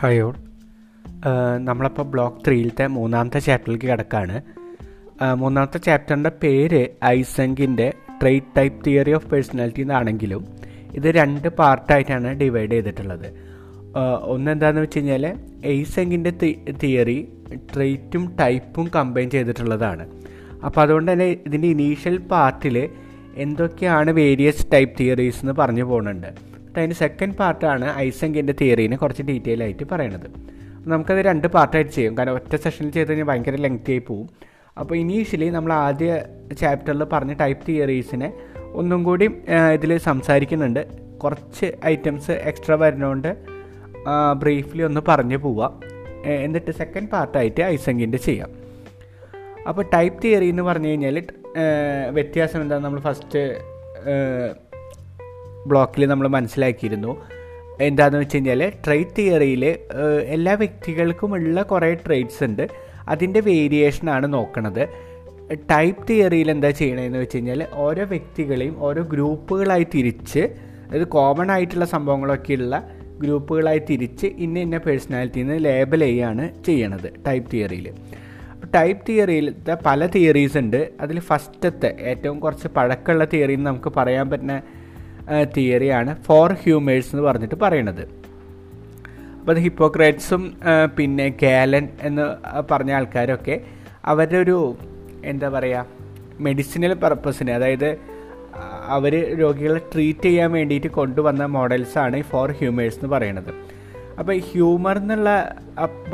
Hi all നമ്മളപ്പോൾ block ത്രീയിലത്തെ മൂന്നാമത്തെ ചാപ്റ്ററിലേക്ക് കിടക്കുകയാണ് മൂന്നാമത്തെ ചാപ്റ്ററിന്റെ പേര് ഐസങ്കിന്റെ trait type theory of personality എന്നാണെങ്കിലും ഇത് രണ്ട് പാർട്ടായിട്ടാണ് ഡിവൈഡ് ചെയ്തിട്ടുള്ളത്. ഒന്ന് എന്താണെന്ന് വെച്ച് കഴിഞ്ഞാൽ ഐസങ്കിന്റെ തിയറി ട്രേറ്റും ടൈപ്പും കമ്പൈൻ ചെയ്തിട്ടുള്ളതാണ്. അപ്പോൾ അതുകൊണ്ട് തന്നെ ഇതിന്റെ ഇനീഷ്യൽ പാർട്ടിൽ എന്തൊക്കെയാണ് വേരിയസ് ടൈപ്പ് തിയറീസ് എന്ന് പറഞ്ഞു പോകുന്നുണ്ട്. അതിന്റെ സെക്കൻഡ് പാർട്ടാണ് ഐസങ്കിന്റെ തിയറീനെ കുറച്ച് ഡീറ്റെയിൽ ആയിട്ട് പറയണത്. നമുക്കത് രണ്ട് പാർട്ടായിട്ട് ചെയ്യും. കാരണം ഒറ്റ സെഷനിൽ ചെയ്ത് കഴിഞ്ഞാൽ ഭയങ്കര ലെങ്ത് ആയി പോവും. അപ്പോൾ ഇനീഷ്യലി നമ്മൾ ആദ്യ ചാപ്റ്ററിൽ പറഞ്ഞ ടൈപ്പ് തിയറീസിനെ ഒന്നും കൂടി ഇതിൽ സംസാരിക്കുന്നുണ്ട്. കുറച്ച് ഐറ്റംസ് എക്സ്ട്രാ വരുന്നതുകൊണ്ട് ബ്രീഫ്ലി ഒന്ന് പറഞ്ഞു പോവാം. എന്നിട്ട് സെക്കൻഡ് പാർട്ടായിട്ട് ഐസങ്കിന്റെ ചെയ്യാം. അപ്പോൾ ടൈപ്പ് തിയറി എന്ന് പറഞ്ഞു കഴിഞ്ഞാൽ വ്യത്യാസം എന്താണ് നമ്മൾ ഫസ്റ്റ് ബ്ലോക്കിൽ നമ്മൾ മനസ്സിലാക്കിയിരുന്നു. എന്താണെന്ന് വെച്ച് കഴിഞ്ഞാൽ ട്രേറ്റ് തിയറിയിൽ എല്ലാ വ്യക്തികൾക്കുമുള്ള കുറേ ട്രേറ്റ്സ് ഉണ്ട്. അതിന്റെ വേരിയേഷനാണ് നോക്കുന്നത് ടൈപ്പ് തിയറിയിൽ എന്താ ചെയ്യണതെന്ന് വെച്ച് കഴിഞ്ഞാൽ ഓരോ വ്യക്തികളെയും ഓരോ ഗ്രൂപ്പുകളായി തിരിച്ച് അത് കോമൺ ആയിട്ടുള്ള സംഭവങ്ങളൊക്കെയുള്ള ഗ്രൂപ്പുകളായി തിരിച്ച് ഇന്ന ഇന്ന പേഴ്സണാലിറ്റിന്ന് ലേബൽ ചെയ്യുകയാണ് ചെയ്യണത് ടൈപ്പ് തിയറിയിൽ ടൈപ്പ് തിയറിയിലത്തെ പല തിയറീസ് ഉണ്ട്. അതിൽ ഫസ്റ്റത്തെ ഏറ്റവും കുറച്ച് പഴക്കമുള്ള തിയറി എന്ന് നമുക്ക് പറയാൻ പറ്റുന്ന തിയറിയാണ് ഫോർ ഹ്യൂമേഴ്സ് എന്ന് പറഞ്ഞിട്ട് പറയുന്നത് അപ്പോൾ ഹിപ്പോക്രേറ്റ്സും പിന്നെ ഗാലൻ എന്ന് പറഞ്ഞ ആൾക്കാരൊക്കെ അവരുടെ ഒരു എന്താ പറയുക മെഡിസിനൽ പർപ്പസിന് അതായത് അവർ രോഗികളെ ട്രീറ്റ് ചെയ്യാൻ വേണ്ടിയിട്ട് കൊണ്ടുവന്ന മോഡൽസാണ് ഈ ഫോർ ഹ്യൂമേഴ്സ് എന്ന് പറയുന്നത് അപ്പോൾ ഹ്യൂമർ എന്നുള്ള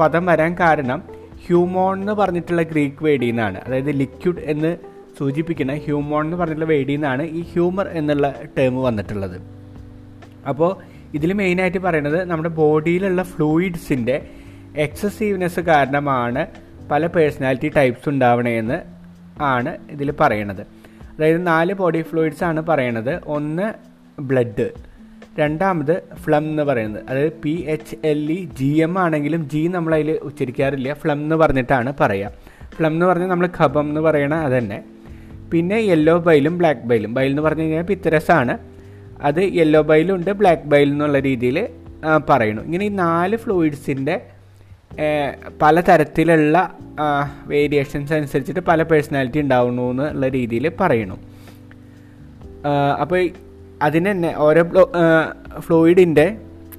പദം വരാൻ കാരണം ഹ്യൂമോൺ എന്ന് പറഞ്ഞിട്ടുള്ള ഗ്രീക്ക് വേഡിൽ നിന്നാണ്. അതായത് ലിക്വിഡ് എന്ന് സൂചിപ്പിക്കുന്ന ഹ്യൂമോൺ എന്ന് പറഞ്ഞിട്ടുള്ള വേഡിൽ നിന്നാണ് ഈ ഹ്യൂമർ എന്നുള്ള ടേം വന്നിട്ടുള്ളത്. അപ്പോൾ ഇതിൽ മെയിനായിട്ട് പറയുന്നത് നമ്മുടെ ബോഡിയിലുള്ള ഫ്ലൂയിഡ്സിന്റെ എക്സസീവ്നെസ് കാരണമാണ് പല പേഴ്സണാലിറ്റി ടൈപ്സ് ഉണ്ടാവണേന്ന് ആണ് ഇതിൽ പറയണത്. അതായത് നാല് ബോഡി ഫ്ലൂയിഡ്സ് ആണ് പറയണത്. ഒന്ന് ബ്ലഡ് രണ്ടാമത് ഫ്ലം എന്ന് പറയുന്നത്. അതായത് P H L E G M ആണെങ്കിലും ജി നമ്മളതിൽ ഉച്ചരിക്കാറില്ല. ഫ്ലം എന്ന് പറഞ്ഞിട്ടാണ് പറയുക ഫ്ലം എന്ന് പറഞ്ഞാൽ നമ്മൾ ഖബം എന്ന് പറയണ അതന്നെ. പിന്നെ യെല്ലോ ബൈലും ബ്ലാക്ക് ബൈലും ബൈൽ എന്ന് പറഞ്ഞു കഴിഞ്ഞാൽ പിത്തരസാണ് അത് യെല്ലോ ബൈലും ഉണ്ട് ബ്ലാക്ക് ബൈൽ എന്നുള്ള രീതിയിൽ പറയണു ഇങ്ങനെ ഈ നാല് ഫ്ലൂയിഡ്സിന്റെ പലതരത്തിലുള്ള വേരിയേഷൻസ് അനുസരിച്ചിട്ട് പല പേഴ്സണാലിറ്റി ഉണ്ടാവുന്നു എന്നുള്ള രീതിയിൽ പറയണു അപ്പോൾ അതിന് തന്നെ ഓരോ ഫ്ലൂയിഡിന്റെ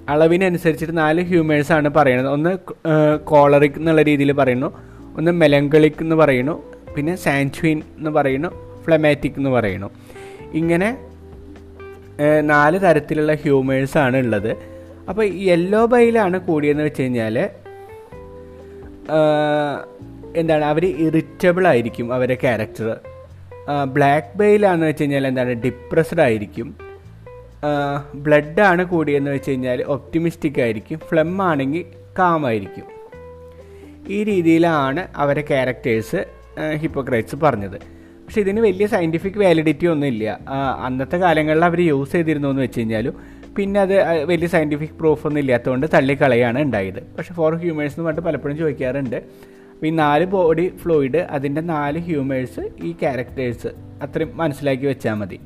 അളവിനനുസരിച്ചിട്ട് നാല് ഹ്യൂമേഴ്സാണ് പറയുന്നത്. ഒന്ന് കോളറിക് എന്നുള്ള രീതിയിൽ പറയുന്നു. ഒന്ന് മെലങ്കളിക് എന്ന് പറയുന്നു. പിന്നെ സാൻച്വിൻ എന്ന് പറയുന്നു. ഫ്ലമാറ്റിക് എന്ന് പറയുന്നു. ഇങ്ങനെ നാല് തരത്തിലുള്ള ഹ്യൂമേഴ്സാണ് ഉള്ളത്. അപ്പോൾ യെല്ലോ ബൈലാണ് കൂടിയെന്ന് വെച്ച് കഴിഞ്ഞാൽ എന്താണ് അവർ ഇറിറ്റബിൾ ആയിരിക്കും അവരുടെ ക്യാരക്ടർ. ബ്ലാക്ക് ബെയിലാണെന്ന് വെച്ച് കഴിഞ്ഞാൽ എന്താണ് ഡിപ്രസ്ഡ് ആയിരിക്കും. ബ്ലഡാണ് കൂടിയെന്ന് വെച്ച് കഴിഞ്ഞാൽ ഒപ്റ്റിമിസ്റ്റിക് ആയിരിക്കും. ഫ്ലം ആണെങ്കിൽ കാമായിരിക്കും ഈ രീതിയിലാണ് അവരെ ക്യാരക്ടേഴ്സ് ഹിപ്പോക്രൈറ്റ്സ് പറഞ്ഞത്. പക്ഷെ ഇതിന് വലിയ സയന്റിഫിക് വാലിഡിറ്റി ഒന്നും ഇല്ല അന്നത്തെ കാലങ്ങളിൽ അവർ യൂസ് ചെയ്തിരുന്നു എന്ന് വെച്ച് കഴിഞ്ഞാലും പിന്നെ അത് വലിയ സയന്റിഫിക് പ്രൂഫൊന്നും ഇല്ലാത്തതുകൊണ്ട് തള്ളിക്കളയാണ് ഉണ്ടായത്. പക്ഷേ ഫോർ ഹ്യൂമേഴ്സ് എന്ന് പറഞ്ഞിട്ട് പലപ്പോഴും ചോദിക്കാറുണ്ട്. അപ്പോൾ ഈ നാല് ബോഡി ഫ്ലൂയിഡ് അതിന്റെ നാല് ഹ്യൂമേഴ്സ് ഈ ക്യാരക്ടേഴ്സ് അത്രയും മനസ്സിലാക്കി വെച്ചാൽ മതി.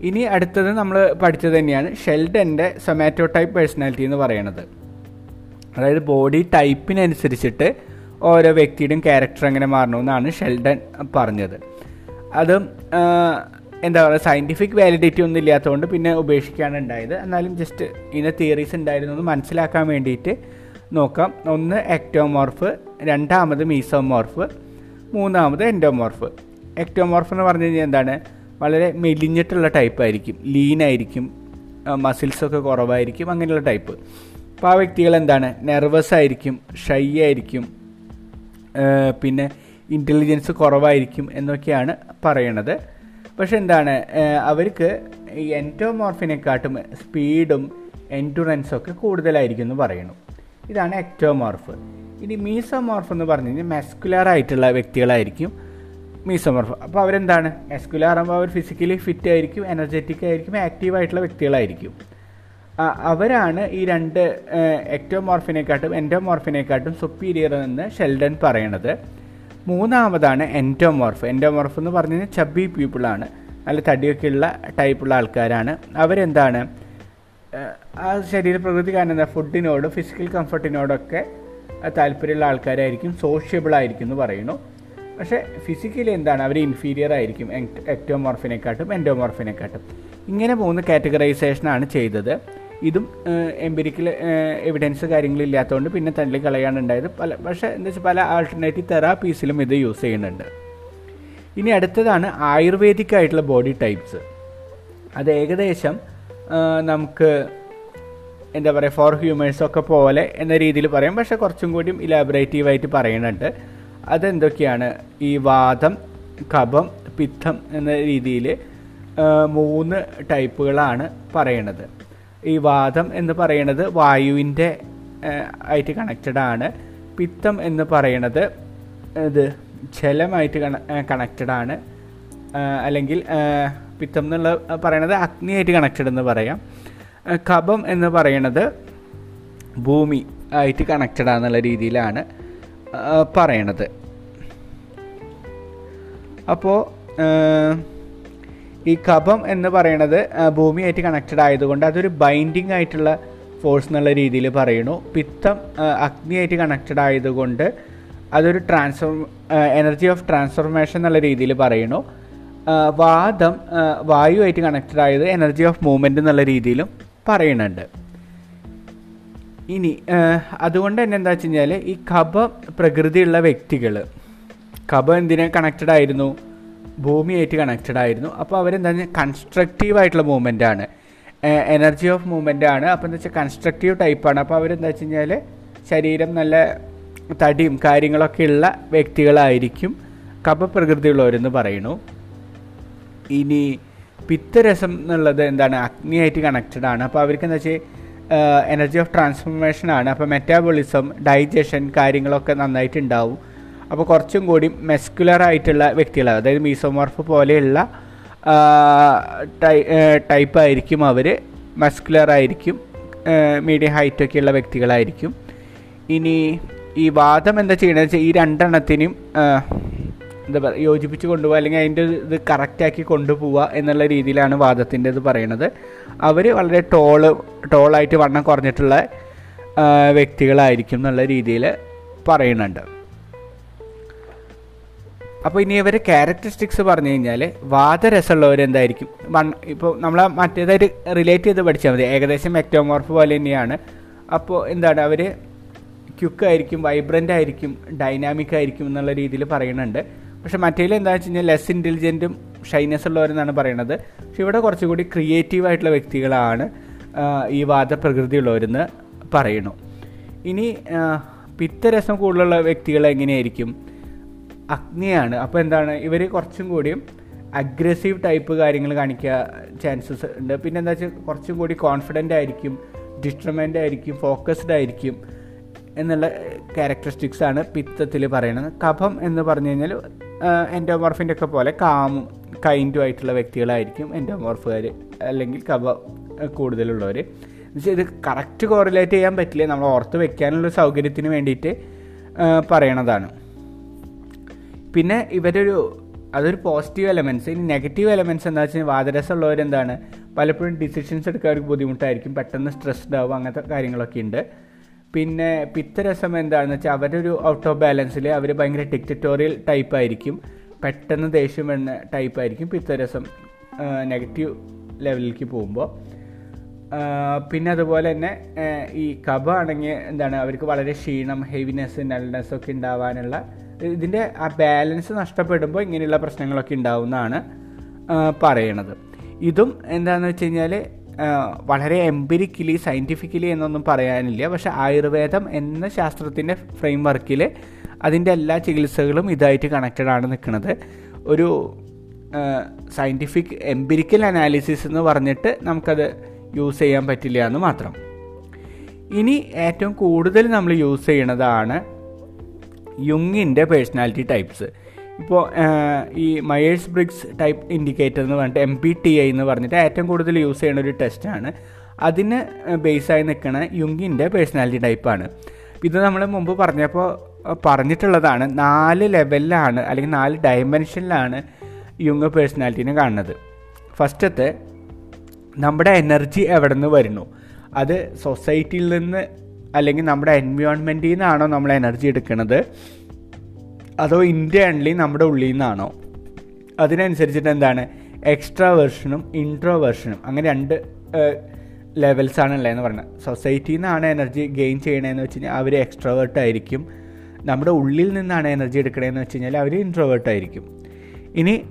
ഇനി അടുത്തത് നമ്മൾ പഠിച്ചത് തന്നെയാണ് ഷെൽഡന്റെ സൊമാറ്റോ ടൈപ്പ് പേഴ്സണാലിറ്റി എന്ന് പറയണത്. അതായത് ബോഡി ടൈപ്പിനനുസരിച്ചിട്ട് ഓരോ വ്യക്തിയുടെയും ക്യാരക്ടർ എങ്ങനെ മാറണമെന്നാണ് ഷെൽഡൻ പറഞ്ഞത്. അത് എന്താ പറയുക സയന്റിഫിക് വാലിഡിറ്റി ഒന്നും ഇല്ലാത്തതുകൊണ്ട് പിന്നെ ഉപേക്ഷിക്കുകയാണ് ഉണ്ടായത്. എന്നാലും ജസ്റ്റ് ഇതിന്റെ തിയറീസ് ഉണ്ടായിരുന്നു എന്ന് മനസ്സിലാക്കാൻ വേണ്ടിയിട്ട് നോക്കാം. ഒന്ന് എക്ടോമോർഫ് രണ്ടാമത് മീസോമോർഫ് മൂന്നാമത് എൻഡോമോർഫ് എക്ടോമോർഫ് എന്ന് പറഞ്ഞു കഴിഞ്ഞാൽ എന്താണ്? വളരെ മെലിഞ്ഞിട്ടുള്ള ടൈപ്പ് ആയിരിക്കും. ലീനായിരിക്കും മസിൽസൊക്കെ കുറവായിരിക്കും. അങ്ങനെയുള്ള ടൈപ്പ് അപ്പോൾ ആ വ്യക്തികൾ എന്താണ്? നെർവസ് ആയിരിക്കും ഷൈ ആയിരിക്കും. പിന്നെ ഇന്റലിജൻസ് കുറവായിരിക്കും എന്നൊക്കെയാണ് പറയണത്. പക്ഷെ എന്താണ് അവർക്ക് ഈ എന്റോമോർഫിനെക്കാട്ടും സ്പീഡും എൻഡുറൻസും ഒക്കെ കൂടുതലായിരിക്കും എന്ന് പറയുന്നു. ഇതാണ് എക്റ്റോമോർഫ് ഇനി മീസോമോർഫ് എന്ന് പറഞ്ഞു കഴിഞ്ഞാൽ മെസ്കുലർ ആയിട്ടുള്ള വ്യക്തികളായിരിക്കും മീസോമോർഫ് അപ്പോൾ അവരെന്താണ്? മെസ്കുലർ ആകുമ്പോൾ അവർ ഫിസിക്കലി ഫിറ്റ് ആയിരിക്കും എനർജറ്റിക് ആയിരിക്കും ആക്റ്റീവ് ആയിട്ടുള്ള വ്യക്തികളായിരിക്കും. അവരാണ് ഈ രണ്ട് എക്റ്റോമോർഫിനെക്കാട്ടും എൻഡോമോർഫിനെക്കാട്ടും സുപ്പീരിയർ എന്ന് ഷെൽഡൻ പറയണത്. മൂന്നാമതാണ് എന്റോമോർഫ് എന്റോമോർഫ് എന്ന് പറഞ്ഞു കഴിഞ്ഞാൽ ചബ്ബി പീപ്പിളാണ് നല്ല തടിയൊക്കെ ഉള്ള ടൈപ്പുള്ള ആൾക്കാരാണ്. അവരെന്താണ്? ആ ശരീരപ്രകൃതി കാരണം എന്താ? ഫുഡിനോടും ഫിസിക്കൽ കംഫർട്ടിനോടൊക്കെ താല്പര്യമുള്ള ആൾക്കാരായിരിക്കും. സോഷ്യബിൾ ആയിരിക്കും എന്ന് പറയുന്നു. പക്ഷേ ഫിസിക്കലി എന്താണ്? അവർ ഇൻഫീരിയർ ആയിരിക്കും. എക്ടോമോർഫിനെക്കാട്ടും എൻഡോമോർഫിനെക്കാട്ടും ഇങ്ങനെ മൂന്ന് കാറ്റഗറൈസേഷനാണ് ചെയ്തത്. ഇതും എംപിരിക്കൽ എവിഡൻസ് കാര്യങ്ങളില്ലാത്തതുകൊണ്ട് പിന്നെ തള്ളി കളയാണ് ഉണ്ടായത്. പല പക്ഷേ എന്താ വെച്ചാൽ പല ആൾട്ടർനേറ്റീവ് തെറാപ്പീസിലും ഇത് യൂസ് ചെയ്യുന്നുണ്ട്. ഇനി അടുത്തതാണ് ആയുർവേദിക് ആയിട്ടുള്ള ബോഡി ടൈപ്സ് അത് ഏകദേശം നമുക്ക് എന്താ പറയുക ഫോർ ഹ്യൂമേഴ്സൊക്കെ പോലെ എന്ന രീതിയിൽ പറയാം. പക്ഷെ കുറച്ചും കൂടിയും ഇലാബറേറ്റീവ് ആയിട്ട് പറയുന്നുണ്ട്. അതെന്തൊക്കെയാണ്? ഈ വാദം കഫം പിത്തം എന്ന രീതിയിൽ മൂന്ന് ടൈപ്പുകളാണ് പറയണത്. ഈ വാദം എന്ന് പറയുന്നത് വായുവിന്റെ ആയിട്ട് കണക്റ്റഡ് ആണ്. പിത്തം എന്ന് പറയുന്നത് ഇത് ജലമായിട്ട് കണക്റ്റഡ് ആണ്. അല്ലെങ്കിൽ പിത്തം എന്നുള്ള പറയണത് അഗ്നിയായിട്ട് കണക്റ്റഡ് എന്ന് പറയാം. കപം എന്ന് പറയണത് ഭൂമി ആയിട്ട് കണക്റ്റഡ് ആണെന്നുള്ള രീതിയിലാണ് പറയണത്. അപ്പോൾ ഈ കഫം എന്ന് പറയുന്നത് ഭൂമിയായിട്ട് കണക്റ്റഡ് ആയതുകൊണ്ട് അതൊരു ബൈൻഡിങ് ആയിട്ടുള്ള ഫോഴ്സ് എന്നുള്ള രീതിയിൽ പറയുന്നു. പിത്തം അഗ്നിയായിട്ട് കണക്റ്റഡ് ആയതുകൊണ്ട് അതൊരു ട്രാൻസ്ഫോർ എനർജി ഓഫ് ട്രാൻസ്ഫോർമേഷൻ എന്നുള്ള രീതിയിൽ പറയുന്നു. വാദം വായുവായിട്ട് കണക്റ്റഡ് ആയത് എനർജി ഓഫ് മൂവ്മെന്റ് എന്നുള്ള രീതിയിലും പറയുന്നുണ്ട്. ഇനി അതുകൊണ്ട് തന്നെ എന്താ വെച്ച് കഴിഞ്ഞാൽ ഈ കഭ പ്രകൃതിയുള്ള വ്യക്തികൾ കഭ എന്തിനെ കണക്റ്റഡ് ആയിരുന്നു? ഭൂമിയായിട്ട് കണക്റ്റഡ് ആയിരുന്നു. അപ്പോൾ അവരെന്താ കൺസ്ട്രക്റ്റീവ് ആയിട്ടുള്ള മൂവ്മെന്റ് ആണ്. എനർജി ഓഫ് മൂവ്മെന്റ് ആണ്. അപ്പോൾ എന്താ വെച്ചാൽ കൺസ്ട്രക്റ്റീവ് ടൈപ്പാണ് അപ്പോൾ അവരെന്താ വെച്ച് കഴിഞ്ഞാൽ ശരീരം നല്ല തടിയും കാര്യങ്ങളൊക്കെ ഉള്ള വ്യക്തികളായിരിക്കും. കപപ്രകൃതിയുള്ളവരെന്ന് പറയുന്നു. ഇനി പിത്തരസം എന്നുള്ളത് എന്താണ്? അഗ്നിയായിട്ട് കണക്റ്റഡ് ആണ്. അപ്പോൾ അവർക്ക് എന്താ വെച്ചാൽ എനർജി ഓഫ് ട്രാൻസ്ഫോർമേഷൻ ആണ്. അപ്പോൾ മെറ്റാബോളിസം ഡൈജഷൻ കാര്യങ്ങളൊക്കെ നന്നായിട്ട് ഉണ്ടാവും അപ്പോൾ കുറച്ചും കൂടി മെസ്കുലർ ആയിട്ടുള്ള വ്യക്തികളാണ് അതായത് മീസോമോർഫ് പോലെയുള്ള ടൈപ്പ് ആയിരിക്കും അവർ മസ്കുലർ ആയിരിക്കും മീഡിയം ഹൈറ്റ് ഒക്കെയുള്ള വ്യക്തികളായിരിക്കും. ഇനി ഈ വാദം എന്താ ചെയ്യണമെന്ന് വെച്ചാൽ ഈ രണ്ടെണ്ണത്തിനും എന്താ പറയുക യോജിപ്പിച്ച് കൊണ്ടുപോകുക അല്ലെങ്കിൽ അതിന്റെ ഇത് കറക്റ്റാക്കി കൊണ്ടുപോവുക എന്നുള്ള രീതിയിലാണ് വാദത്തിന്റെ ഇത് പറയണത്. അവർ വളരെ ടോൾ ടോളായിട്ട് വണ്ണം കുറഞ്ഞിട്ടുള്ള വ്യക്തികളായിരിക്കും എന്നുള്ള രീതിയിൽ പറയുന്നുണ്ട് അപ്പോൾ ഇനി ഇവർ ക്യാരക്ടറിസ്റ്റിക്സ് പറഞ്ഞു കഴിഞ്ഞാൽ വാദരസമുള്ളവർ എന്തായിരിക്കും? വൺ ഇപ്പോൾ നമ്മൾ മറ്റേതായിട്ട് റിലേറ്റ് ചെയ്ത് പഠിച്ചാൽ മതി. ഏകദേശം എക്ടോമോർഫ് പോലെ തന്നെയാണ്. അപ്പോൾ എന്താണ് അവർ ക്യുക്ക് ആയിരിക്കും വൈബ്രന്റ് ആയിരിക്കും ഡൈനാമിക് ആയിരിക്കും എന്നുള്ള രീതിയിൽ പറയുന്നുണ്ട്. പക്ഷെ മറ്റേതിൽ എന്താ വെച്ച് കഴിഞ്ഞാൽ ലെസ് ഇന്റലിജന്റും ഷൈനസ് ഉള്ളവരെന്നാണ് പറയുന്നത് പക്ഷെ ഇവിടെ കുറച്ചുകൂടി ക്രിയേറ്റീവ് ആയിട്ടുള്ള വ്യക്തികളാണ് ഈ വാദപ്രകൃതിയുള്ളവരെന്ന് പറയുന്നു. ഇനി പിത്തരസം കൂടുതലുള്ള വ്യക്തികൾ എങ്ങനെയായിരിക്കും? അഗ്നിയാണ്. അപ്പോൾ എന്താണ് ഇവർ കുറച്ചും കൂടിയും അഗ്രസീവ് ടൈപ്പ് കാര്യങ്ങൾ കാണിക്കുക ചാൻസസ് ഉണ്ട്. പിന്നെ എന്താ വെച്ചാൽ കുറച്ചും കൂടി കോൺഫിഡന്റ് ആയിരിക്കും ഡിസ്ട്രമെന്റ് ആയിരിക്കും ഫോക്കസ്ഡ് ആയിരിക്കും എന്നുള്ള ക്യാരക്ടറിസ്റ്റിക്സ് ആണ് പിത്തത്തിൽ പറയുന്നത് കഫം എന്ന് പറഞ്ഞു കഴിഞ്ഞാൽ എൻഡോമോർഫിന്റെ ഒക്കെ പോലെ കാമും കൈൻഡും ആയിട്ടുള്ള വ്യക്തികളായിരിക്കും എൻഡോമോർഫുകാർ അല്ലെങ്കിൽ കഫ കൂടുതലുള്ളവർ എന്നുവെച്ചാൽ ഇത് കറക്റ്റ് കോറിലേറ്റ് ചെയ്യാൻ പറ്റില്ല. നമ്മൾ ഓർത്ത് വെക്കാനുള്ള സൗകര്യത്തിന് വേണ്ടിയിട്ട് പറയണതാണ്. പിന്നെ ഇവരൊരു അതൊരു പോസിറ്റീവ് എലമെന്റ്സ് ഇനി നെഗറ്റീവ് എലമെന്റ്സ് എന്താ വെച്ചാൽ വാദരസമുള്ളവർ എന്താണ് പലപ്പോഴും ഡിസിഷൻസ് എടുക്കാൻ അവർക്ക് ബുദ്ധിമുട്ടായിരിക്കും. പെട്ടെന്ന് സ്ട്രെസ്ഡ് ആവും. അങ്ങനത്തെ കാര്യങ്ങളൊക്കെ ഉണ്ട്. പിന്നെ പിത്തരസം എന്താണെന്ന് വെച്ചാൽ അവരൊരു ഔട്ട് ഓഫ് ബാലൻസിൽ അവർ ഭയങ്കര ഡിക്റ്ററ്റോറിയൽ ടൈപ്പ് ആയിരിക്കും. പെട്ടെന്ന് ദേഷ്യം വരുന്ന ടൈപ്പ് ആയിരിക്കും പിത്തരസം നെഗറ്റീവ് ലെവലിലേക്ക് പോകുമ്പോൾ പിന്നെ അതുപോലെ തന്നെ ഈ കബ ആണെങ്കിൽ എന്താണ് അവർക്ക് വളരെ ക്ഷീണം ഹെവിനെസ് നൾനെസ് ഒക്കെ ഉണ്ടാവാനുള്ള ഇതിന്റെ ആ ബാലൻസ് നഷ്ടപ്പെടുമ്പോൾ ഇങ്ങനെയുള്ള പ്രശ്നങ്ങളൊക്കെ ഉണ്ടാവുമെന്നാണ് പറയണത്. ഇതും എന്താണെന്ന് വെച്ച് കഴിഞ്ഞാൽ വളരെ എംപിരിക്കലി സയന്റിഫിക്കലി എന്നൊന്നും പറയാനില്ല. പക്ഷേ ആയുർവേദം എന്ന ശാസ്ത്രത്തിന്റെ ഫ്രെയിം വർക്കിൽ അതിന്റെ എല്ലാ ചികിത്സകളും ഇതായിട്ട് കണക്റ്റഡ് ആണ് നിൽക്കുന്നത്. ഒരു സയന്റിഫിക് എംപിരിക്കൽ അനാലിസിസ് എന്ന് പറഞ്ഞിട്ട് നമുക്കത് യൂസ് ചെയ്യാൻ പറ്റില്ല എന്ന് മാത്രം. ഇനി ഏറ്റവും കൂടുതൽ നമ്മൾ യൂസ് ചെയ്യണതാണ് യുങ്ങിന്റെ പേഴ്സണാലിറ്റി ടൈപ്സ് ഇപ്പോൾ ഈ മയേഴ്സ് ബ്രിക്സ് ടൈപ്പ് ഇൻഡിക്കേറ്റർ എന്ന് പറഞ്ഞിട്ട് എം പി ടി ഐ എന്ന് പറഞ്ഞിട്ട് ഏറ്റവും കൂടുതൽ യൂസ് ചെയ്യുന്ന ഒരു ടെസ്റ്റാണ് അതിന് ബേസായി നിൽക്കുന്ന യുങ്ങിന്റെ പേഴ്സണാലിറ്റി ടൈപ്പാണ് ഇത് നമ്മൾ മുമ്പ് പറഞ്ഞപ്പോൾ പറഞ്ഞിട്ടുള്ളതാണ് നാല് ലെവലിലാണ് അല്ലെങ്കിൽ നാല് ഡയമെൻഷനിലാണ് യുങ് പേഴ്സണാലിറ്റീനെ കാണുന്നത്. ഫസ്റ്റത്തെ നമ്മുടെ എനർജി എവിടെ നിന്ന് വരുന്നു? അത് സൊസൈറ്റിയിൽ നിന്ന് അല്ലെങ്കിൽ നമ്മുടെ എൻവയോൺമെന്റിൽ നിന്നാണോ നമ്മൾ എനർജി എടുക്കുന്നത് അതോ ഇന്റേണലി നമ്മുടെ ഉള്ളിൽ നിന്നാണോ അതിനനുസരിച്ചിട്ട് എന്താണ്? എക്സ്ട്രാ വെർഷനും ഇൻട്രോ വെർഷനും അങ്ങനെ രണ്ട് ലെവൽസാണ് ഉള്ളതെന്ന് പറഞ്ഞത്. സൊസൈറ്റിയിൽ നിന്നാണ് എനർജി ഗെയിൻ ചെയ്യണതെന്ന് വെച്ച് കഴിഞ്ഞാൽ അവർ എക്സ്ട്രോവേർട്ട് ആയിരിക്കും. നമ്മുടെ ഉള്ളിൽ നിന്നാണ് എനർജി എടുക്കണതെന്ന് വെച്ച് കഴിഞ്ഞാൽ അവർ ഇൻട്രോവേർട്ട് ആയിരിക്കും. ഇനി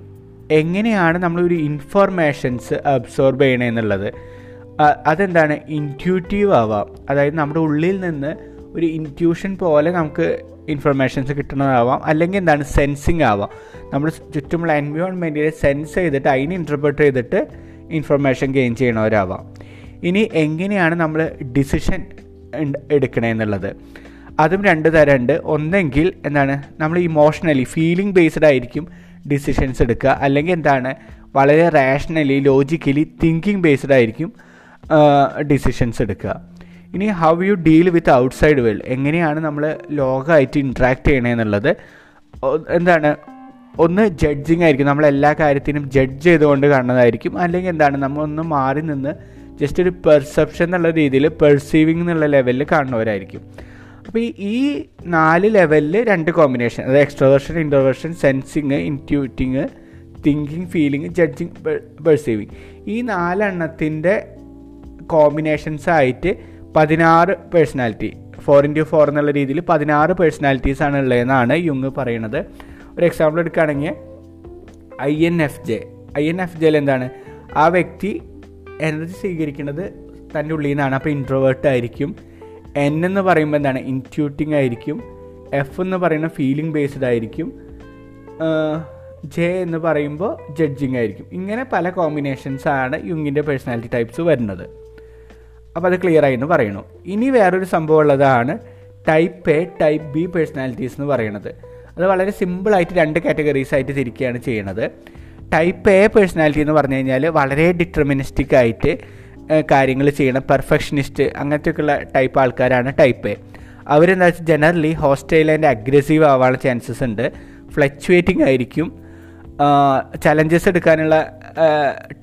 എങ്ങനെയാണ് നമ്മളൊരു ഇൻഫർമേഷൻസ് അബ്സോർബ് ചെയ്യണമെന്നുള്ളത് അതെന്താണ്? ഇന്റ്യൂട്ടീവ് ആവാം. അതായത് നമ്മുടെ ഉള്ളിൽ നിന്ന് ഒരു ഇന്റ്യൂഷൻ പോലെ നമുക്ക് ഇൻഫർമേഷൻസ് കിട്ടുന്നതാവാം. അല്ലെങ്കിൽ എന്താണ്? സെൻസിങ് ആവാം. നമ്മൾ ചുറ്റുമുള്ള എൻവയോൺമെന്റിനെ സെൻസ് ചെയ്തിട്ട് അതിനെ ഇന്റർപ്രറ്റ് ചെയ്തിട്ട് ഇൻഫർമേഷൻ ഗെയിൻ ചെയ്യണവരാവാം. ഇനി എങ്ങനെയാണ് നമ്മൾ ഡിസിഷൻ എടുക്കണമെന്നുള്ളത് അതും രണ്ട് തരമുണ്ട്. ഒന്നെങ്കിൽ എന്താണ്? നമ്മൾ ഇമോഷണലി ഫീലിംഗ് ബേസ്ഡ് ആയിരിക്കും ഡിസിഷൻസ് എടുക്കുക. അല്ലെങ്കിൽ എന്താണ്? വളരെ റാഷണലി ലോജിക്കലി തിങ്കിങ് ബേസ്ഡ് ആയിരിക്കും ഡിസിഷൻസ് എടുക്കുക. ഇനി how you deal with outside world എങ്ങനെയാണ് നമ്മൾ ലോകമായിട്ട് ഇൻട്രാക്ട് ചെയ്യണമെന്നുള്ളത് എന്താണ്? ഒന്ന് ജഡ്ജിങ് ആയിരിക്കും. നമ്മൾ എല്ലാ കാര്യത്തിനും ജഡ്ജ് ചെയ്തുകൊണ്ട് കാണുന്നതായിരിക്കും. അല്ലെങ്കിൽ എന്താണ്? നമ്മൾ ഒന്ന് മാറി നിന്ന് ജസ്റ്റ് ഒരു പെർസെപ്ഷൻ എന്നുള്ള രീതിയിൽ പെർസീവിങ് എന്നുള്ള ലെവലിൽ കാണുന്നവരായിരിക്കും. അപ്പോൾ ഈ നാല് ലെവലിൽ രണ്ട് കോമ്പിനേഷൻ അതായത് extroversion introversion sensing intuiting thinking feeling judging perceiving ഈ നാലെണ്ണത്തിന്റെ കോമ്പിനേഷൻസ് ആയിട്ട് പതിനാറ് പേഴ്സണാലിറ്റി ഫോർ ഇന്റു ഫോർ എന്നുള്ള രീതിയിൽ പതിനാറ് പേഴ്സണാലിറ്റീസ് ആണ് ഉള്ളതെന്നാണ് യുങ് പറയുന്നത് ഒരു എക്സാമ്പിൾ എടുക്കുകയാണെങ്കിൽ I N F J I N F jail എന്താണ്? ആ വ്യക്തി എനർജി സ്വീകരിക്കുന്നത് തന്റെ ഉള്ളിൽ നിന്നാണ്. അപ്പോൾ ഇൻട്രോവേർട്ട് ആയിരിക്കും. എൻ എന്ന് പറയുമ്പോൾ എന്താണ്? ഇന്റ്യൂട്ടിങ് ആയിരിക്കും. എഫ് എന്ന് പറയുന്ന ഫീലിംഗ് ബേസ്ഡ് ആയിരിക്കും. ജെ എന്ന് പറയുമ്പോൾ ജഡ്ജിങ് ആയിരിക്കും. ഇങ്ങനെ പല കോമ്പിനേഷൻസ് ആണ് യുങ്ങിന്റെ പേഴ്സണാലിറ്റി ടൈപ്സ് വരുന്നത്. അപ്പോൾ അത് ക്ലിയർ ആയി എന്ന് പറയുന്നു. ഇനി വേറൊരു സംഭവം ഉള്ളതാണ് type A type B personalities എന്ന് പറയുന്നത്. അത് വളരെ സിമ്പിളായിട്ട് രണ്ട് കാറ്റഗറീസ് ആയിട്ട് തിരിക്കുകയാണ് ചെയ്യുന്നത് ടൈപ്പ് എ പേഴ്സണാലിറ്റി എന്ന് പറഞ്ഞു കഴിഞ്ഞാൽ വളരെ ഡിറ്റർമിനിസ്റ്റിക് ആയിട്ട് കാര്യങ്ങൾ ചെയ്യണം പെർഫെക്ഷനിസ്റ്റ് അങ്ങനത്തെയൊക്കെയുള്ള ടൈപ്പ് ആൾക്കാരാണ് ടൈപ്പ് എ അവരെന്താ വെച്ചാൽ ജനറലി ഹോസ്റ്റൈൽ ആൻഡ് അഗ്രസീവ് ആവാനുള്ള ചാൻസസ് ഉണ്ട്. ഫ്ലക്ച്വേറ്റിംഗ് ആയിരിക്കും. ചലഞ്ചസ് എടുക്കാനുള്ള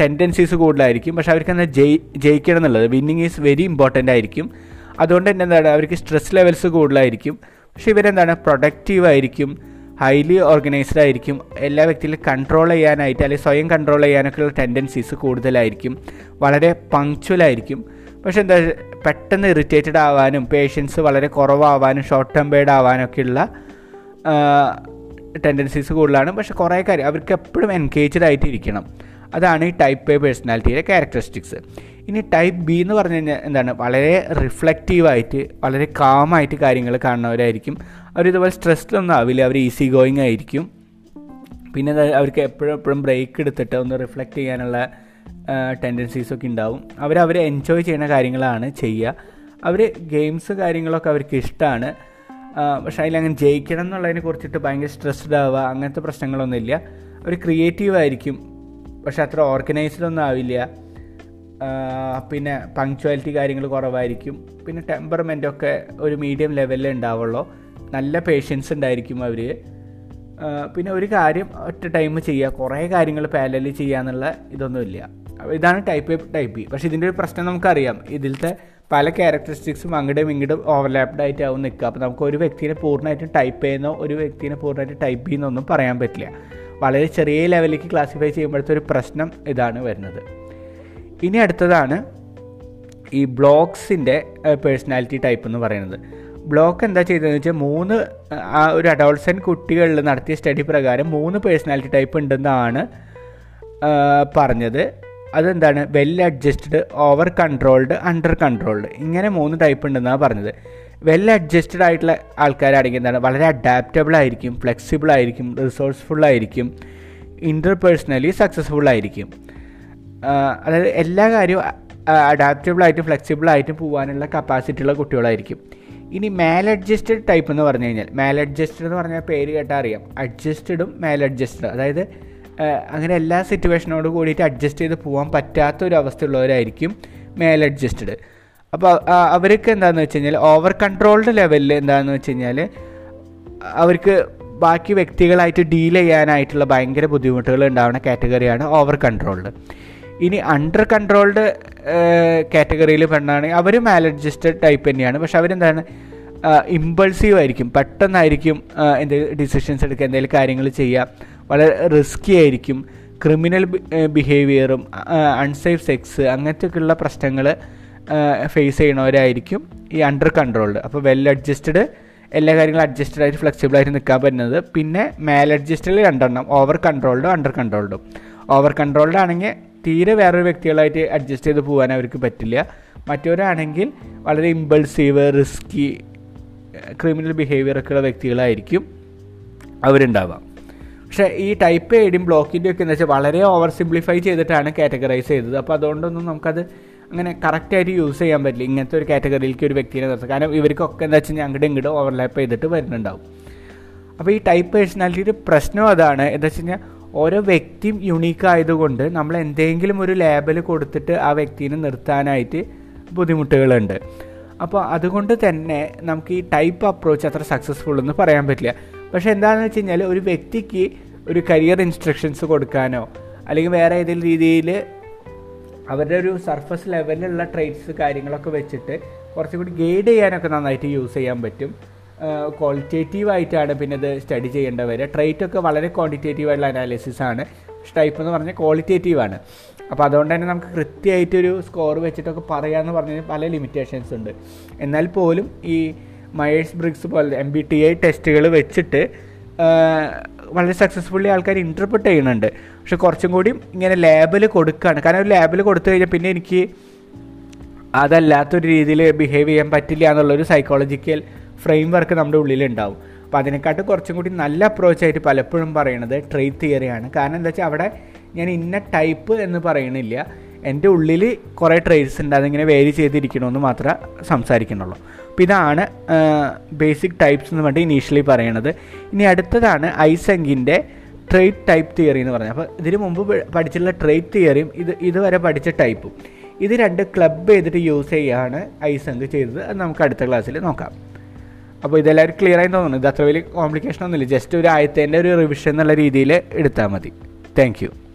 ടെൻഡൻസീസ് കൂടുതലായിരിക്കും. പക്ഷെ അവർക്ക് എന്താ ജയി ജയിക്കണം എന്നുള്ളത്. വിന്നിങ് ഈസ് വെരി ഇമ്പോർട്ടന്റ് ആയിരിക്കും. അതുകൊണ്ട് തന്നെ എന്താണ് അവർക്ക് സ്ട്രെസ് ലെവൽസ് കൂടുതലായിരിക്കും. പക്ഷേ ഇവരെന്താണ് പ്രൊഡക്റ്റീവ് ആയിരിക്കും ഹൈലി ഓർഗനൈസ്ഡ് ആയിരിക്കും. എല്ലാ വ്യക്തിയിലും കൺട്രോൾ ചെയ്യാനായിട്ട് അല്ലെങ്കിൽ സ്വയം കൺട്രോൾ ചെയ്യാനൊക്കെയുള്ള ടെൻഡൻസീസ് കൂടുതലായിരിക്കും. വളരെ പങ്ക്ച്വൽ ആയിരിക്കും. പക്ഷെ എന്താ പെട്ടെന്ന് ഇറിറ്റേറ്റഡ് ആവാനും പേഷ്യൻസ് വളരെ കുറവാവാനും ഷോർട്ട് ടെമ്പേർഡ് ആവാനൊക്കെയുള്ള ടെൻഡൻസീസ് കൂടുതലാണ്. പക്ഷെ കുറേ കാര്യം അവർക്ക് എപ്പോഴും എൻഗേജ്ഡ് ആയിട്ട് ഇരിക്കണം അതാണ് ഈ ടൈപ്പ് എ പേഴ്സണാലിറ്റിയുടെ ക്യാരക്ടറിസ്റ്റിക്സ് ഇനി ടൈപ്പ് ബി എന്ന് പറഞ്ഞു കഴിഞ്ഞാൽ എന്താണ്? വളരെ റിഫ്ലക്റ്റീവായിട്ട് വളരെ കാമായിട്ട് കാര്യങ്ങൾ കാണുന്നവരായിരിക്കും. അവർ ഇതുപോലെ സ്ട്രെസ്ഡൊന്നും ആവില്ല അവർ ഈസി ഗോയിങ് ആയിരിക്കും. പിന്നെ അവർക്ക് എപ്പോഴും എപ്പോഴും ബ്രേക്ക് എടുത്തിട്ട് ഒന്ന് റിഫ്ലക്റ്റ് ചെയ്യാനുള്ള ടെൻഡൻസീസൊക്കെ ഉണ്ടാവും. അവർ അവർ എൻജോയ് ചെയ്യുന്ന കാര്യങ്ങളാണ് ചെയ്യുക. അവർ ഗെയിംസ് കാര്യങ്ങളൊക്കെ അവർക്ക് ഇഷ്ടമാണ് പക്ഷേ അതിലങ്ങനെ ജയിക്കണം എന്നുള്ളതിനെ കുറിച്ചിട്ട് ഭയങ്കര സ്ട്രെസ്ഡ് ആവുക അങ്ങനത്തെ പ്രശ്നങ്ങളൊന്നുമില്ല. അവർ ക്രിയേറ്റീവ് ആയിരിക്കും പക്ഷെ അത്ര ഓർഗനൈസ്ഡ് ഒന്നും ആവില്ല. പിന്നെ പങ്ക്ച്വാലിറ്റി കാര്യങ്ങൾ കുറവായിരിക്കും. പിന്നെ ടെമ്പർമെന്റൊക്കെ ഒരു മീഡിയം ലെവലിൽ ഉണ്ടാവുള്ളൂ. നല്ല പേഷ്യൻസ് ഉണ്ടായിരിക്കും അവർ പിന്നെ ഒരു കാര്യം ഒറ്റ ടൈം ചെയ്യുക കുറേ കാര്യങ്ങൾ പാരലി ചെയ്യുക എന്നുള്ള ഇതൊന്നുമില്ല. ഇതാണ് ടൈപ്പ് ടൈപ്പ് ബി പക്ഷേ ഇതിന്റെ ഒരു പ്രശ്നം നമുക്കറിയാം. ഇതിലത്തെ പല ക്യാരക്ടറിസ്റ്റിക്സും അങ്ങോട്ടും ഇങ്ങോട്ടും ഓവർലാപ്ഡ് ആയിട്ടാവും നിൽക്കുക. അപ്പോൾ നമുക്ക് ഒരു വ്യക്തിനെ പൂർണമായിട്ടും ടൈപ്പ് ചെയ്യുന്നോ ഒരു വ്യക്തിനെ പൂർണമായിട്ട് ടൈപ്പ് ചെയ്യുന്നൊന്നും പറയാൻ പറ്റില്ല. വളരെ ചെറിയ ലെവലിലേക്ക് ക്ലാസിഫൈ ചെയ്യുമ്പോഴത്തെ ഒരു പ്രശ്നം ഇതാണ് വരുന്നത്. ഇനി അടുത്തതാണ് ഈ ബ്ലോക്സിന്റെ പേഴ്സണാലിറ്റി ടൈപ്പ് എന്ന് പറയുന്നത്. ബ്ലോക്ക് എന്താ ചെയ്തതെന്ന് വെച്ചാൽ മൂന്ന് ഒരു അഡോൾസൻ കുട്ടികളിൽ നടത്തിയ സ്റ്റഡി പ്രകാരം മൂന്ന് പേഴ്സണാലിറ്റി ടൈപ്പ് ഉണ്ടെന്നാണ് പറഞ്ഞത്. അതെന്താണ്? Well adjusted over controlled under controlled ഇങ്ങനെ മൂന്ന് ടൈപ്പ് ഉണ്ടെന്നാണ് പറഞ്ഞത്. വെൽ അഡ്ജസ്റ്റഡ് ആയിട്ടുള്ള ആൾക്കാരാണെങ്കിൽ എന്താണ്? വളരെ അഡാപ്റ്റബിൾ ആയിരിക്കും ഫ്ലെക്സിബിൾ ആയിരിക്കും റിസോഴ്സ്ഫുൾ ആയിരിക്കും ഇന്റർപേഴ്സണലി സക്സസ്ഫുൾ ആയിരിക്കും. അതായത് എല്ലാ കാര്യവും ഫ്ലെക്സിബിൾ ആയിട്ടും പോകാനുള്ള കപ്പാസിറ്റി ഉള്ള കുട്ടികളായിരിക്കും. ഇനി മേൽ അഡ്ജസ്റ്റഡ് ടൈപ്പ് എന്ന് പറഞ്ഞു കഴിഞ്ഞാൽ മേൽ അഡ്ജസ്റ്റഡ് എന്ന് പറഞ്ഞാൽ പേര് കേട്ടാൽ അറിയാം. അഡ്ജസ്റ്റഡും മേൽ അഡ്ജസ്റ്റഡ് അതായത് അങ്ങനെ എല്ലാ സിറ്റുവേഷനോട് കൂടിയിട്ട് അഡ്ജസ്റ്റ് ചെയ്ത് പോകാൻ പറ്റാത്ത ഒരു അവസ്ഥയുള്ളവരായിരിക്കും മേൽ അഡ്ജസ്റ്റഡ് അപ്പോൾ അവർക്ക് എന്താണെന്ന് വെച്ച് കഴിഞ്ഞാൽ ഓവർ കൺട്രോൾഡ് ലെവലിൽ എന്താണെന്ന് വെച്ച് കഴിഞ്ഞാൽ അവർക്ക് ബാക്കി വ്യക്തികളായിട്ട് ഡീൽ ചെയ്യാനായിട്ടുള്ള ഭയങ്കര ബുദ്ധിമുട്ടുകൾ ഉണ്ടാവുന്ന കാറ്റഗറിയാണ് ഓവർ കൺട്രോൾഡ് ഇനി അണ്ടർ കൺട്രോൾഡ് കാറ്റഗറിയിൽ പെണ്ണാണെങ്കിൽ അവർ മാലഡ്ജസ്റ്റഡ് ടൈപ്പ് തന്നെയാണ്. പക്ഷെ അവരെന്താണ്? ഇമ്പൾസീവ് ആയിരിക്കും. പെട്ടെന്നായിരിക്കും എന്തെങ്കിലും ഡിസിഷൻസ് എടുക്കുക എന്തെങ്കിലും കാര്യങ്ങൾ ചെയ്യുക. വളരെ റിസ്കി ആയിരിക്കും. ക്രിമിനൽ ബിഹേവിയറും അൺസേഫ് സെക്സ് അങ്ങനത്തെയൊക്കെയുള്ള പ്രശ്നങ്ങൾ ഫേസ് ചെയ്യണവരായിരിക്കും ഈ അണ്ടർ കൺട്രോൾഡ് അപ്പോൾ വെൽ അഡ്ജസ്റ്റഡ് എല്ലാ കാര്യങ്ങളും അഡ്ജസ്റ്റഡ് ആയിട്ട് ഫ്ലെക്സിബിൾ ആയിട്ട് നിൽക്കാൻ പറ്റുന്നത്. പിന്നെ മേൽ അഡ്ജസ്റ്റഡിൽ രണ്ടെണ്ണം ഓവർ കൺട്രോൾഡും അണ്ടർ കൺട്രോൾഡും ഓവർ കൺട്രോൾഡ് ആണെങ്കിൽ തീരെ വേറൊരു വ്യക്തികളായിട്ട് അഡ്ജസ്റ്റ് ചെയ്ത് പോകാൻ അവർക്ക് പറ്റില്ല. മറ്റവരാണെങ്കിൽ വളരെ ഇമ്പൾസീവ് റിസ്കി ക്രിമിനൽ ബിഹേവിയർ ഒക്കെയുള്ള വ്യക്തികളായിരിക്കും അവരുണ്ടാവുക. പക്ഷേ ഈ ടൈപ്പ് എയ്ഡും ബ്ലോക്കിന്റെ ഒക്കെ എന്ന് വെച്ചാൽ വളരെ ഓവർ സിംപ്ലിഫൈ ചെയ്തിട്ടാണ് കാറ്റഗറൈസ് ചെയ്തത്. അപ്പോൾ അതുകൊണ്ടൊന്നും നമുക്കത് അങ്ങനെ കറക്റ്റായിട്ട് യൂസ് ചെയ്യാൻ പറ്റില്ല. ഇങ്ങനത്തെ ഒരു കാറ്റഗറിയിലേക്ക് ഒരു വ്യക്തിയെ നിർത്തുക. കാരണം ഇവർക്കൊക്കെ എന്താ വെച്ചാൽ അങ്ങോട്ടും ഇങ്ങോട്ടും ഓവർലാപ്പ് ചെയ്തിട്ട് വരുന്നുണ്ടാവും. അപ്പോൾ ഈ ടൈപ്പ് പേഴ്സണാലിറ്റിയുടെ പ്രശ്നം അതാണ്. എന്താ വെച്ച് കഴിഞ്ഞാൽ ഓരോ വ്യക്തിയും യുണീക്ക് ആയതുകൊണ്ട് നമ്മൾ എന്തെങ്കിലും ഒരു ലേബൽ കൊടുത്തിട്ട് ആ വ്യക്തിനെ നിർത്താനായിട്ട് ബുദ്ധിമുട്ടുകളുണ്ട്. അപ്പോൾ അതുകൊണ്ട് തന്നെ നമുക്ക് ഈ ടൈപ്പ് അപ്രോച്ച് അത്ര സക്സസ്ഫുൾ എന്ന് പറയാൻ പറ്റില്ല. പക്ഷേ എന്താണെന്ന് വെച്ച് കഴിഞ്ഞാൽ ഒരു വ്യക്തിക്ക് ഒരു കരിയർ ഇൻസ്ട്രക്ഷൻസ് കൊടുക്കാനോ അല്ലെങ്കിൽ വേറെ ഏതെങ്കിലും രീതിയിൽ അവരുടെ ഒരു സർഫസ് ലെവലിലുള്ള ട്രേറ്റ്സ് കാര്യങ്ങളൊക്കെ വെച്ചിട്ട് കുറച്ചും കൂടി ഗൈഡ് ചെയ്യാനൊക്കെ നന്നായിട്ട് യൂസ് ചെയ്യാൻ പറ്റും. ക്വാളിറ്റേറ്റീവ് ആയിട്ടാണ് പിന്നെ ഇത് സ്റ്റഡി ചെയ്യേണ്ടവർ ട്രേറ്റ് ഒക്കെ വളരെ ക്വാണ്ടിറ്റേറ്റീവ് ആയിട്ടുള്ള അനാലിസിസ് ആണ്. ടൈപ്പ് എന്ന് പറഞ്ഞാൽ ക്വാളിറ്റേറ്റീവ് ആണ്. അപ്പോൾ അതുകൊണ്ട് തന്നെ നമുക്ക് കൃത്യമായിട്ടൊരു സ്കോർ വെച്ചിട്ടൊക്കെ പറയാമെന്ന് പറഞ്ഞാൽ പല ലിമിറ്റേഷൻസ് ഉണ്ട്. എന്നാൽ പോലും ഈ മയേഴ്സ് ബ്രിക്സ് പോലെ എം ബി ടി ഐ ടെസ്റ്റുകൾ വെച്ചിട്ട് വളരെ സക്സസ്ഫുള്ളി ആൾക്കാർ ഇന്റർപ്രിറ്റ് ചെയ്യുന്നുണ്ട്. പക്ഷെ കുറച്ചും കൂടി ഇങ്ങനെ ലേബൽ കൊടുക്കുകയാണ് കാരണം ഒരു ലേബൽ കൊടുത്തു കഴിഞ്ഞാൽ പിന്നെ എനിക്ക് അതല്ലാത്തൊരു രീതിയിൽ ബിഹേവ് ചെയ്യാൻ പറ്റില്ല എന്നുള്ളൊരു സൈക്കോളജിക്കൽ ഫ്രെയിം വർക്ക് നമ്മുടെ ഉള്ളിലുണ്ടാവും. അപ്പോൾ അതിനെക്കാട്ടും കുറച്ചും കൂടി നല്ല അപ്രോച്ചായിട്ട് പലപ്പോഴും പറയണത് ട്രേറ്റ് തിയറിയാണ് കാരണം എന്താ വെച്ചാൽ അവിടെ ഞാൻ ഇന്ന ടൈപ്പ് എന്ന് പറയണില്ല. എന്റെ ഉള്ളിൽ കുറേ ട്രേറ്റ്സ് ഉണ്ട്. അതിങ്ങനെ വേരി ചെയ്തിരിക്കണമെന്ന് മാത്രമേ സംസാരിക്കുന്നുള്ളൂ. ഇതാണ് ബേസിക് ടൈപ്സ് എന്ന് പറഞ്ഞിട്ട് ഇനീഷ്യലി പറയണത്. ഇനി അടുത്തതാണ് ഐസെങ്കിന്റെ ട്രേറ്റ് ടൈപ്പ് തിയറി എന്ന് പറഞ്ഞത്. അപ്പോൾ ഇതിന് മുമ്പ് പഠിച്ചിട്ടുള്ള ട്രേറ്റ് തിയറിയും ഇത് ഇതുവരെ പഠിച്ച ടൈപ്പും ഇത് രണ്ട് ക്ലബ് ചെയ്തിട്ട് യൂസ് ചെയ്യുകയാണ് ഐസങ്ക് ചെയ്തത്. അത് നമുക്ക് അടുത്ത ക്ലാസ്സിൽ നോക്കാം. അപ്പോൾ ഇതെല്ലാവരും ക്ലിയർ ആയി തോന്നുന്നു. ഇത് അത്ര വലിയ കോംപ്ലിക്കേഷൻ ഒന്നുമില്ല. ജസ്റ്റ് ഒരു ആയത്തേന്റെ ഒരു റിവിഷൻ എന്നുള്ള രീതിയിൽ എടുത്താൽ മതി. താങ്ക്